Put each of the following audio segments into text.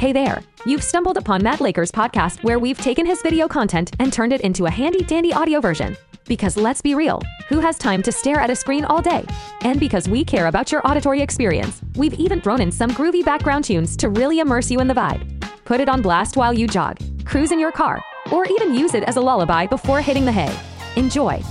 Hey there! You've stumbled upon Matt Laker's podcast where we've taken his video content and turned it into a handy dandy audio version. Because let's be real, who has time to stare at a screen all day? And because we care about your auditory experience, we've even thrown in some groovy background tunes to really immerse you in the vibe. Put it on blast while you jog, cruise in your car, or even use it as a lullaby before hitting the hay. Enjoy.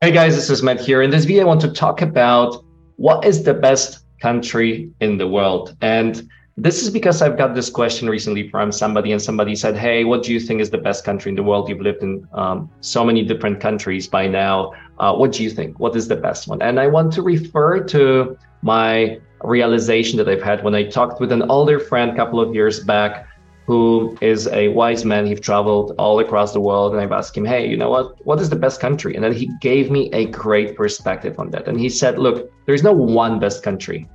Hey guys, this is Matt here. In this video, I want to talk about what is the best country in the world. And this is because I've got this question recently from somebody, and somebody said, Hey, what do you think is the best country in the world? You've lived in um, so many different countries by now. Uh, what do you think? What is the best one? And I want to refer to my realization that I've had when I talked with an older friend a couple of years back who is a wise man. He's traveled all across the world. And I've asked him, hey, you know what? What is the best country? And then he gave me a great perspective on that. And he said, look, there's no one best country.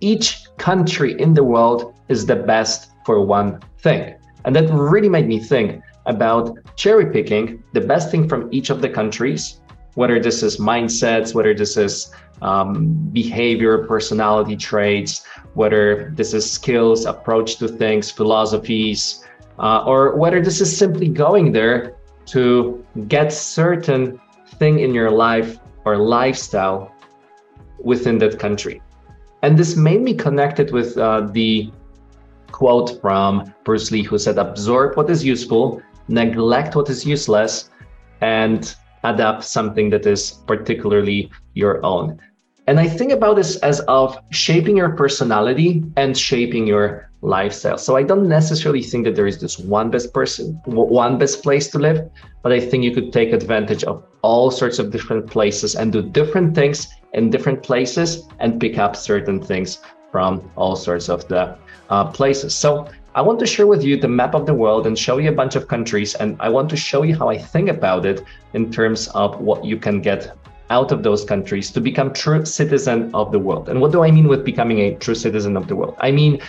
Each country in the world is the best for one thing. And that really made me think about cherry picking the best thing from each of the countries, whether this is mindsets, whether this is um, behavior, personality traits, whether this is skills, approach to things, philosophies, uh, or whether this is simply going there to get certain thing in your life or lifestyle within that country. And this made me connected with uh, the quote from Bruce Lee, who said, absorb what is useful, neglect what is useless, and adapt something that is particularly your own. And I think about this as of shaping your personality and shaping your lifestyle. So I don't necessarily think that there is this one best person, one best place to live, but I think you could take advantage of all sorts of different places and do different things in different places and pick up certain things from all sorts of the uh, places. So I want to share with you the map of the world and show you a bunch of countries. And I want to show you how I think about it in terms of what you can get out of those countries to become true citizen of the world. And what do I mean with becoming a true citizen of the world? I mean,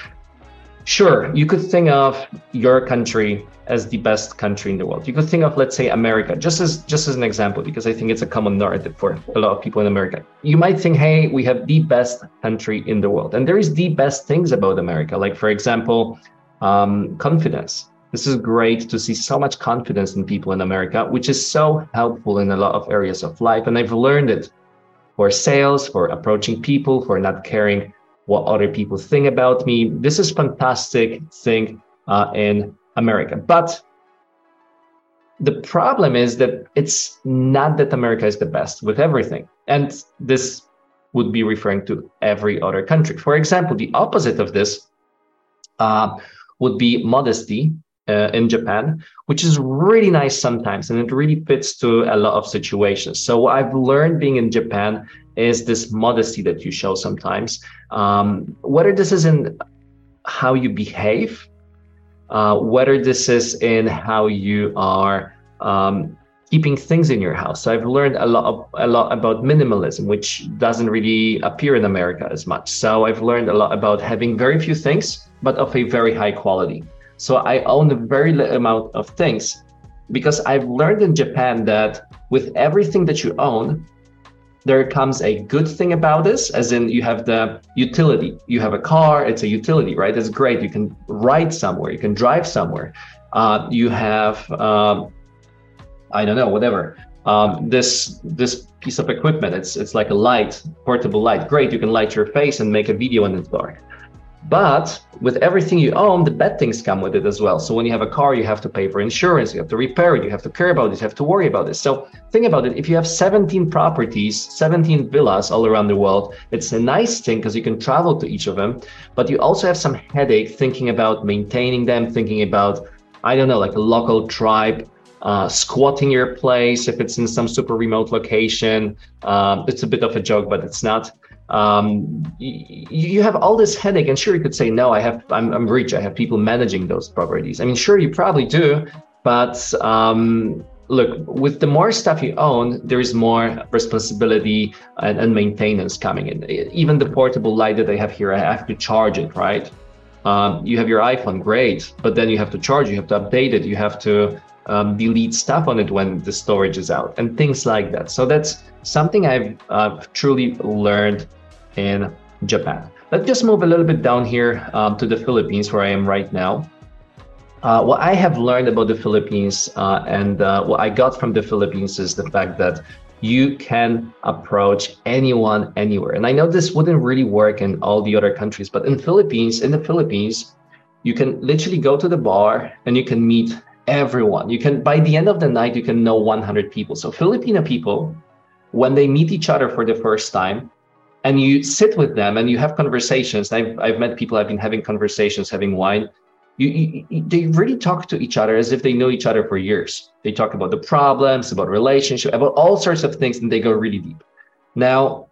sure, you could think of your country as the best country in the world. You could think of, let's say, America, just as just as an example, because I think it's a common narrative for a lot of people in America. You might think, hey, we have the best country in the world, and there is the best things about America, like for example, um, confidence this is great to see so much confidence in people in America, which is so helpful in a lot of areas of life. And I've learned it for sales, for approaching people, for not caring what other people think about me. This is fantastic thing uh, in America. But the problem is that it's not that America is the best with everything. And this would be referring to every other country. For example, the opposite of this uh, would be modesty uh, in Japan, which is really nice sometimes, and it really fits to a lot of situations. So what I've learned being in Japan is this modesty that you show sometimes, um, whether this is in how you behave, uh, whether this is in how you are um, keeping things in your house. So I've learned a lot of, a lot about minimalism, which doesn't really appear in America as much. So I've learned a lot about having very few things, but of a very high quality. So I own a very little amount of things because I've learned in Japan that with everything that you own, there comes a good thing about this, as in you have the utility. You have a car, it's a utility, right? It's great. You can ride somewhere, you can drive somewhere. Uh, you have, um, I don't know, whatever. Um, this this piece of equipment, it's it's like a light, portable light. Great, you can light your face and make a video in the dark. But with everything you own, the bad things come with it as well. So when you have a car, you have to pay for insurance, you have to repair it, you have to care about it, you have to worry about it. So think about it. If you have 17 properties, 17 villas all around the world, it's a nice thing because you can travel to each of them. But you also have some headache thinking about maintaining them, thinking about, I don't know, like a local tribe uh, squatting your place if it's in some super remote location. Um, it's a bit of a joke, but it's not um, you, have all this headache and sure you could say no i have I'm, I'm rich i have people managing those properties. I mean sure you probably do but um, look with the more stuff you own there is more responsibility and, and, maintenance coming in. Even the portable light that i have here i have to charge it right? Um, you have your iphone great but then you have to charge you have to update it you have to um, delete stuff on it when the storage is out and things like that. So that's something i've uh, truly learned in Japan. let's just move a little bit down here um, to the Philippines, where I am right now. Uh, what I have learned about the Philippines uh, and uh, what I got from the Philippines is the fact that you can approach anyone anywhere. And I know this wouldn't really work in all the other countries, but in Philippines, in the Philippines, you can literally go to the bar and you can meet everyone. You can by the end of the night you can know 100 people. So Filipino people when they meet each other for the first time and you sit with them and you have conversations. I've I've met people I've been having conversations having wine you, you, they really talk to each other as if they know each other for years. They talk about the problems, about relationship, about all sorts of things, and they go really deep. Now,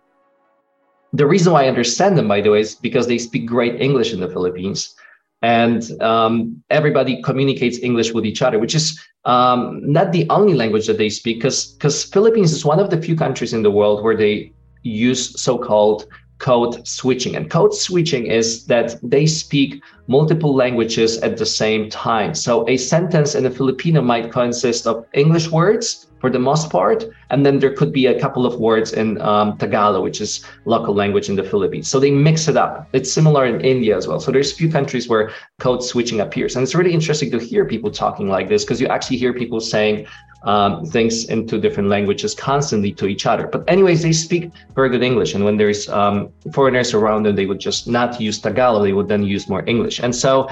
the reason why I understand them, by the way, is because they speak great English in the Philippines, and um, everybody communicates English with each other, which is um, not the only language that they speak, because because Philippines is one of the few countries in the world where they use so-called code switching. And code switching is that they speak multiple languages at the same time. So a sentence in a Filipino might consist of English words for the most part, and then there could be a couple of words in um, Tagalog, which is local language in the Philippines. So they mix it up. It's similar in India as well. So there's a few countries where code switching appears, and it's really interesting to hear people talking like this because you actually hear people saying, um, things into different languages constantly to each other. But anyways, they speak very good English, and when there's um, foreigners around them, they would just not use Tagalog; they would then use more English. And so,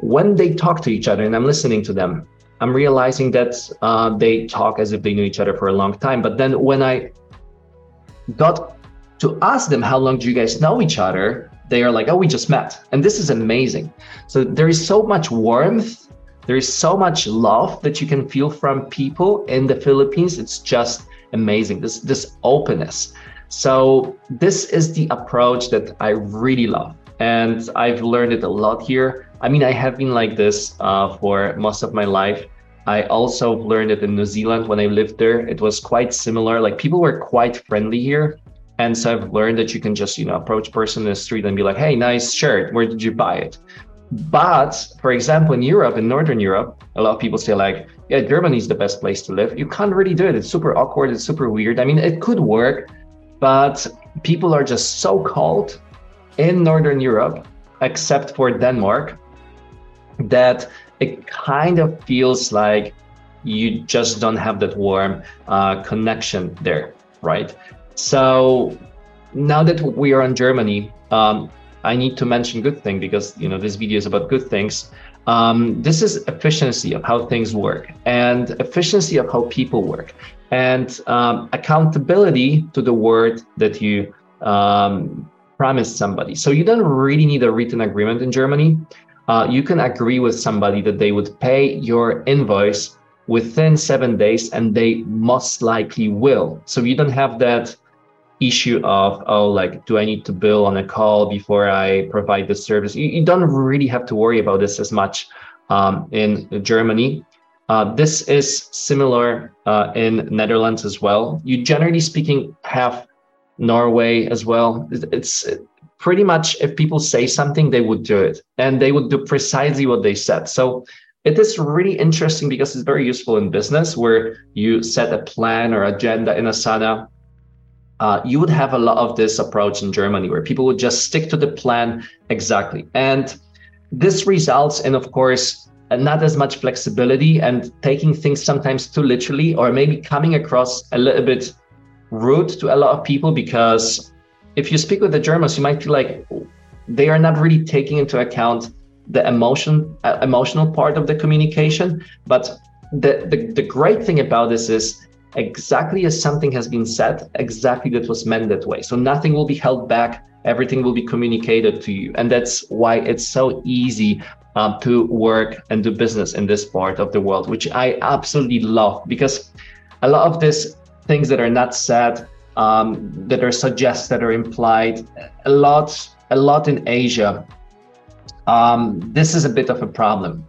when they talk to each other, and I'm listening to them, I'm realizing that uh, they talk as if they knew each other for a long time. But then when I got to ask them, "How long do you guys know each other?" They are like, "Oh, we just met," and this is amazing. So there is so much warmth there is so much love that you can feel from people in the Philippines. It's just amazing. This this openness. So this is the approach that I really love, and I've learned it a lot here. I mean, I have been like this uh, for most of my life. I also learned it in New Zealand when I lived there. It was quite similar. Like people were quite friendly here. And so I've learned that you can just, you know, approach person in the street and be like, hey, nice shirt. Where did you buy it? But for example, in Europe, in Northern Europe, a lot of people say like, yeah, Germany is the best place to live. You can't really do it. It's super awkward. It's super weird. I mean, it could work, but people are just so cold in Northern Europe, except for Denmark, that it kind of feels like you just don't have that warm uh, connection there, right? So now that we are in Germany, um, I need to mention good thing because you know this video is about good things. Um, this is efficiency of how things work and efficiency of how people work and um, accountability to the word that you um, promised somebody. So you don't really need a written agreement in Germany. Uh, you can agree with somebody that they would pay your invoice within seven days, and they most likely will. So you don't have that issue of oh like do i need to bill on a call before i provide the service? You, you don't really have to worry about this as much um, in germany. Uh, this is similar uh, in netherlands as well. You generally speaking have norway as well. It's pretty much if people say something they would do it. And they would do precisely what they said. So it is really interesting because it's very useful in business where you set a plan or agenda in asana uh, you would have a lot of this approach in Germany where people would just stick to the plan exactly. And this results in, of course, not as much flexibility and taking things sometimes too literally, or maybe coming across a little bit rude to a lot of people because if you speak with the Germans, you might feel like they are not really taking into account the emotion uh, emotional part of the communication but the, the the great thing about this is exactly as something has been said, exactly that was meant that way. So nothing will be held back. Everything will be communicated to you. And that's why it's so easy um, to work and do business in this part of the world, which I absolutely love because a lot of these things that are not said, um, that are suggested or implied, a lot, a lot in Asia, um, this is a bit of a problem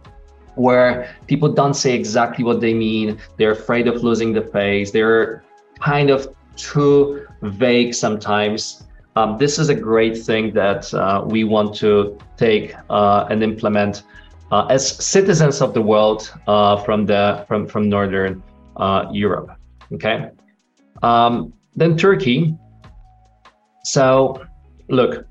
where people don't say exactly what they mean. They're afraid of losing the face. They're kind of too vague sometimes. Um, this is a great thing that uh, we want to take uh, and implement uh, as citizens of the world uh, from the from from northern uh, Europe. Okay, um, then Turkey. So, look,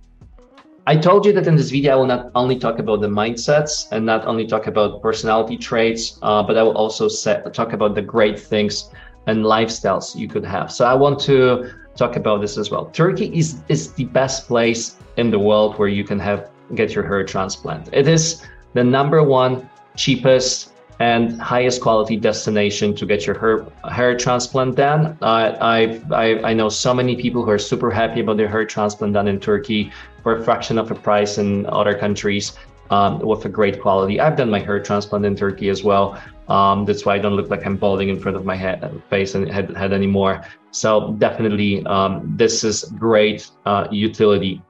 I told you that in this video, I will not only talk about the mindsets and not only talk about personality traits, uh, but I will also set, talk about the great things and lifestyles you could have. So I want to talk about this as well. Turkey is, is the best place in the world where you can have get your hair transplant. It is the number one cheapest and highest quality destination to get your hair, hair transplant done. Uh, I, I know so many people who are super happy about their hair transplant done in Turkey for a fraction of the price in other countries um, with a great quality. I've done my hair transplant in Turkey as well. Um, that's why I don't look like I'm balding in front of my head, face and head, head anymore. So definitely, um, this is great uh, utility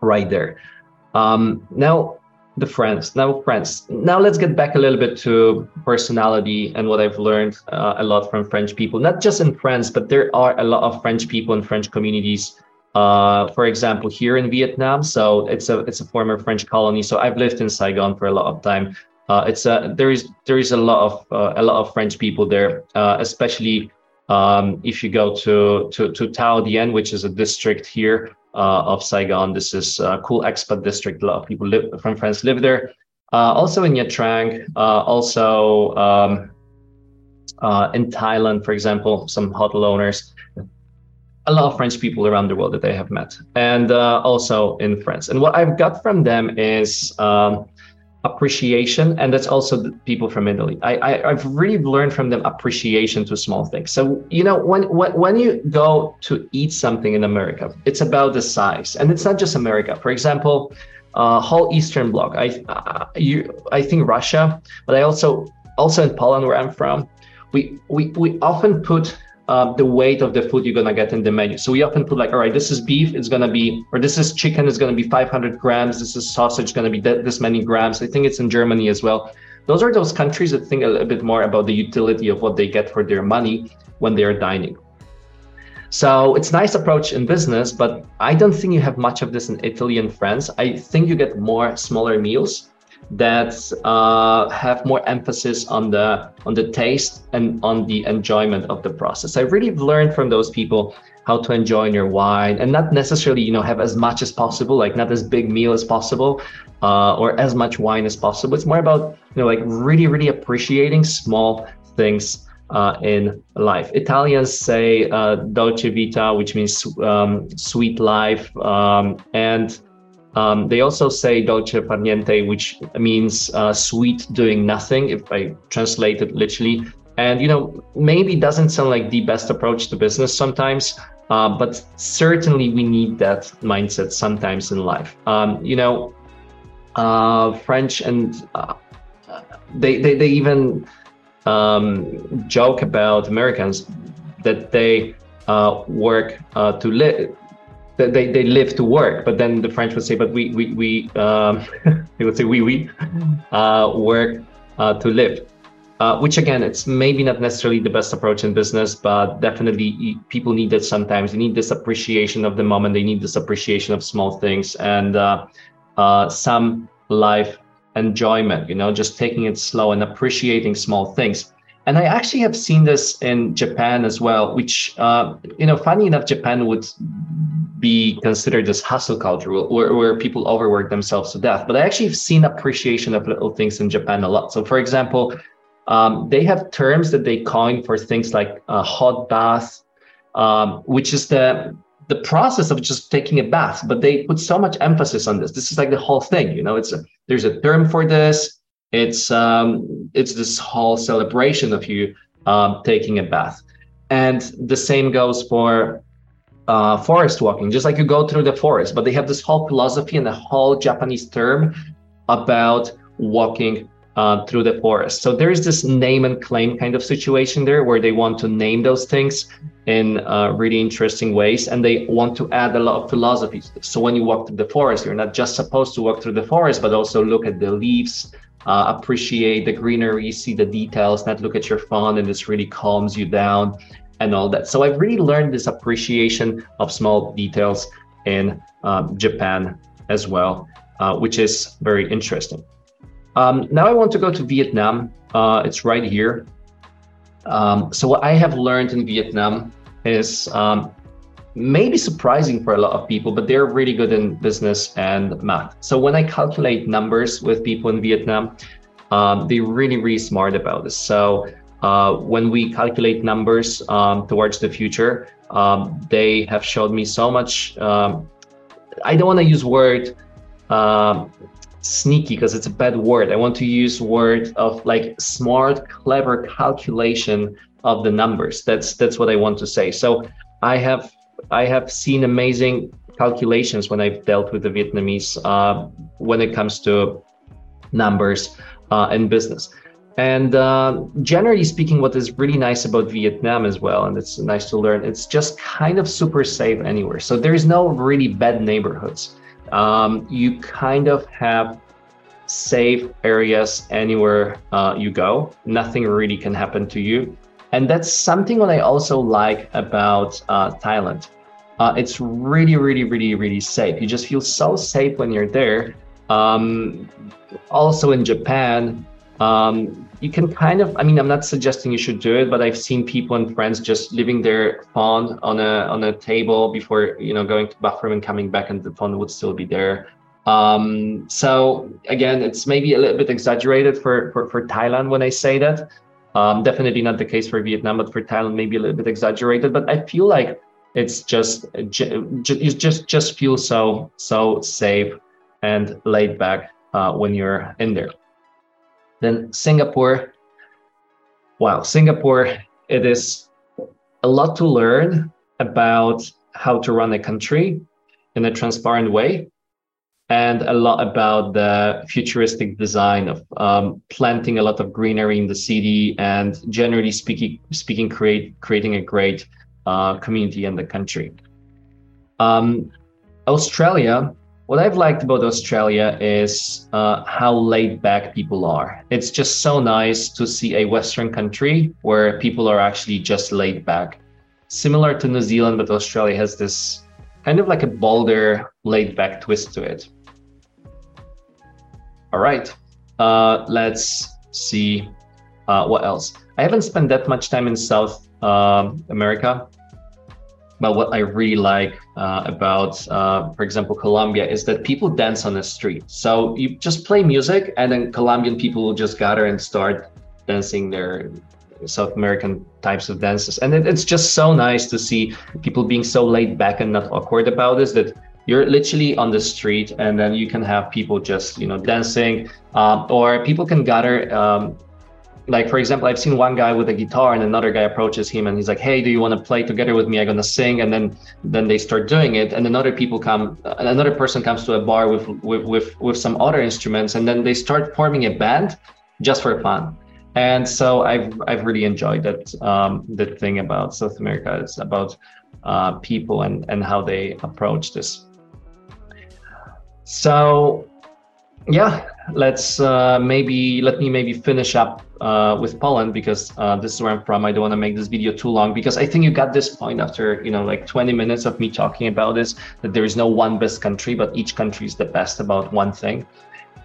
right there. Um, now, the friends. Now, friends. Now, let's get back a little bit to personality and what I've learned uh, a lot from French people. Not just in France, but there are a lot of French people in French communities. Uh, for example, here in Vietnam, so it's a it's a former French colony. So I've lived in Saigon for a lot of time. Uh, it's a there is there is a lot of uh, a lot of French people there, uh, especially um, if you go to to to Thao Dien, which is a district here of Saigon. This is a cool expat district. A lot of people live, from France live there. Uh, also in Nha Trang, uh, also um, uh, in Thailand, for example, some hotel owners. A lot of French people around the world that I have met, and uh, also in France. And what I've got from them is um, appreciation and that's also the people from italy. I, I have really learned from them appreciation to small things. So you know when, when when you go to eat something in america it's about the size. And it's not just america. For example uh, whole eastern bloc. I uh, you i think russia but i also also in poland where i'm from we we, we often put um, the weight of the food you're gonna get in the menu. So we often put like, all right, this is beef, it's gonna be, or this is chicken, it's gonna be 500 grams. This is sausage, gonna be th- this many grams. I think it's in Germany as well. Those are those countries that think a little bit more about the utility of what they get for their money when they are dining. So it's nice approach in business, but I don't think you have much of this in Italy and France. I think you get more smaller meals that uh, have more emphasis on the on the taste and on the enjoyment of the process. I really learned from those people how to enjoy your wine and not necessarily you know have as much as possible, like not as big meal as possible, uh, or as much wine as possible. It's more about you know like really really appreciating small things uh, in life. Italians say uh, dolce vita, which means um, sweet life, um, and um, they also say dolce far niente, which means uh, sweet doing nothing, if I translate it literally. And, you know, maybe doesn't sound like the best approach to business sometimes, uh, but certainly we need that mindset sometimes in life. Um, you know, uh, French and uh, they, they, they even um, joke about Americans that they uh, work uh, to live they, they live to work but then the french would say but we we, we um, they would say we we uh, work uh, to live. Uh, which again it's maybe not necessarily the best approach in business but definitely people need it sometimes. They need this appreciation of the moment. They need this appreciation of small things and uh, uh, some life enjoyment you know just taking it slow and appreciating small things. And I actually have seen this in Japan as well, which, uh, you know, funny enough, Japan would be considered this hustle culture where, where people overwork themselves to death. But I actually have seen appreciation of little things in Japan a lot. So, for example, um, they have terms that they coin for things like a hot bath, um, which is the the process of just taking a bath. But they put so much emphasis on this. This is like the whole thing. You know, it's a, there's a term for this. It's um, it's this whole celebration of you um, taking a bath, and the same goes for uh, forest walking, just like you go through the forest. But they have this whole philosophy and a whole Japanese term about walking uh, through the forest. So there's this name and claim kind of situation there where they want to name those things in uh, really interesting ways and they want to add a lot of philosophy. So when you walk through the forest, you're not just supposed to walk through the forest, but also look at the leaves, uh, appreciate the greenery, see the details, not look at your phone, and this really calms you down and all that. So I've really learned this appreciation of small details in um, Japan as well, uh, which is very interesting. Um, now I want to go to Vietnam. Uh, it's right here. Um, so what I have learned in Vietnam is um, maybe surprising for a lot of people, but they're really good in business and math. So when I calculate numbers with people in Vietnam, um, they're really, really smart about this. So uh, when we calculate numbers um, towards the future, um, they have showed me so much. Um, I don't want to use word um, sneaky because it's a bad word. I want to use word of like smart, clever calculation of the numbers. That's that's what I want to say. So I have I have seen amazing calculations when I've dealt with the Vietnamese uh, when it comes to numbers uh, in business. And uh, generally speaking, what is really nice about Vietnam as well, and it's nice to learn, it's just kind of super safe anywhere. So there is no really bad neighborhoods. Um, you kind of have safe areas anywhere uh, you go. Nothing really can happen to you. And that's something what I also like about uh, Thailand. Uh, it's really, really, really, really safe. You just feel so safe when you're there. Um, also in Japan, um, you can kind of. I mean, I'm not suggesting you should do it, but I've seen people and friends just leaving their phone on a on a table before you know going to bathroom and coming back, and the phone would still be there. Um, so again, it's maybe a little bit exaggerated for for, for Thailand when I say that. Um, definitely not the case for Vietnam, but for Thailand, maybe a little bit exaggerated. But I feel like it's just you just just feel so so safe and laid back uh, when you're in there. Then Singapore. Wow, Singapore, it is a lot to learn about how to run a country in a transparent way and a lot about the futuristic design of um, planting a lot of greenery in the city and generally speaking, speaking create, creating a great uh, community in the country. Um, Australia, what I've liked about Australia is uh, how laid back people are. It's just so nice to see a Western country where people are actually just laid back. Similar to New Zealand, but Australia has this kind of like a bolder, laid back twist to it. All right, uh, let's see uh, what else. I haven't spent that much time in South um, America, but what I really like uh, about, uh, for example, Colombia is that people dance on the street. So you just play music, and then Colombian people will just gather and start dancing their South American types of dances. And it, it's just so nice to see people being so laid back and not awkward about this that you're literally on the street and then you can have people just you know dancing um, or people can gather um, like for example i've seen one guy with a guitar and another guy approaches him and he's like hey do you want to play together with me? I'm gonna sing and then then they start doing it and another people come another person comes to a bar with with with, with some other instruments and then they start forming a band just for fun. And so i've i've really enjoyed that um that thing about south america. It's about uh, people and and how they approach this. So yeah, let's uh, maybe let me maybe finish up uh, with Poland because uh, this is where I'm from. I don't want to make this video too long because I think you got this point after you know like 20 minutes of me talking about this that there is no one best country, but each country is the best about one thing.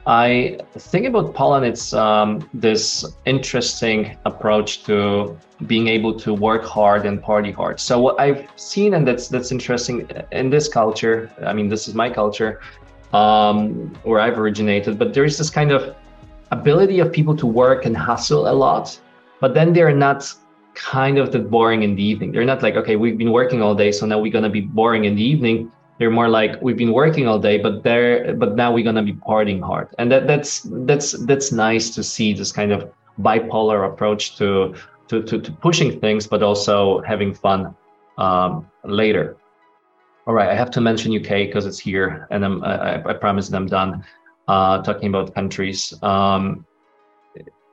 I think about Poland, it's um, this interesting approach to being able to work hard and party hard. So what I've seen, and that's that's interesting in this culture. I mean, this is my culture um, where I've originated, but there is this kind of ability of people to work and hustle a lot, but then they're not kind of that boring in the evening. They're not like, okay, we've been working all day, so now we're gonna be boring in the evening. They're more like we've been working all day, but they're but now we're gonna be partying hard, and that that's that's that's nice to see this kind of bipolar approach to to to, to pushing things, but also having fun um, later. All right, I have to mention UK because it's here, and I'm, I, I promise I'm done uh, talking about countries. Um,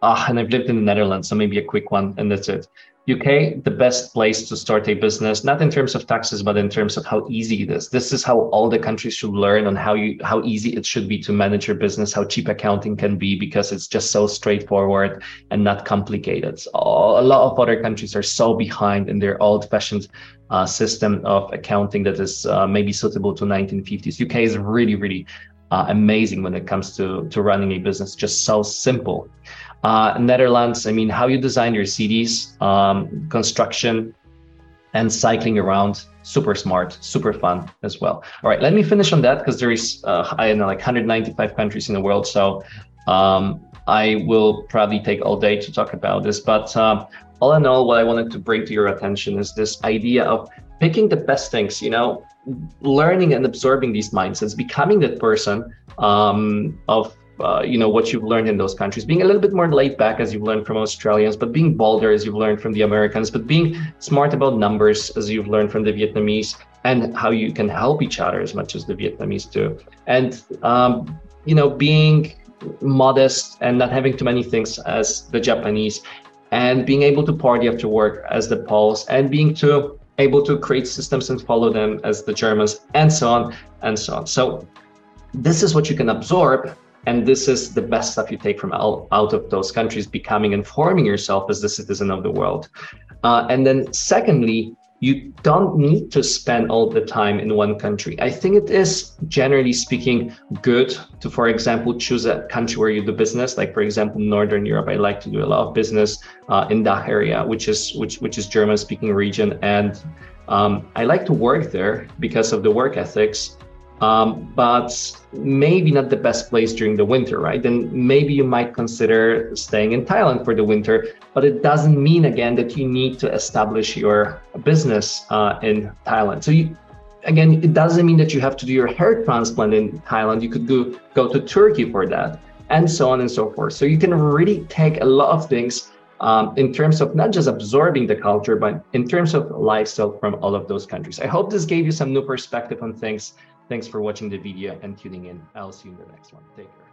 ah, and I've lived in the Netherlands, so maybe a quick one, and that's it. UK, the best place to start a business, not in terms of taxes, but in terms of how easy it is. This is how all the countries should learn on how you how easy it should be to manage your business, how cheap accounting can be, because it's just so straightforward and not complicated. A lot of other countries are so behind in their old-fashioned uh, system of accounting that is uh, maybe suitable to 1950s. UK is really, really uh, amazing when it comes to to running a business. Just so simple. Uh, Netherlands, I mean, how you design your cities, um, construction, and cycling around super smart super fun as well all right let me finish on that because there is uh, i don't know like 195 countries in the world so um, i will probably take all day to talk about this but um, all in all what i wanted to bring to your attention is this idea of picking the best things you know learning and absorbing these mindsets becoming that person um, of uh, you know what you've learned in those countries being a little bit more laid back as you've learned from australians but being bolder as you've learned from the americans but being smart about numbers as you've learned from the vietnamese and how you can help each other as much as the vietnamese do. And um, you know being modest and not having too many things as the japanese and being able to party after work as the poles and being too able to create systems and follow them as the germans and so on and so on. So this is what you can absorb and this is the best stuff you take from out, out of those countries becoming and forming yourself as the citizen of the world. Uh, and then secondly you don't need to spend all the time in one country. I think it is generally speaking good to for example choose a country where you do business. Like for example northern europe i like to do a lot of business uh, in that area which is which which is german speaking region. And um, i like to work there because of the work ethics um, but maybe not the best place during the winter, right? Then maybe you might consider staying in Thailand for the winter, but it doesn't mean again that you need to establish your business uh, in Thailand. So you, again, it doesn't mean that you have to do your hair transplant in Thailand. You could go go to Turkey for that, and so on and so forth. So you can really take a lot of things um, in terms of not just absorbing the culture, but in terms of lifestyle from all of those countries. I hope this gave you some new perspective on things Thanks for watching the video and tuning in. I'll see you in the next one. Take care.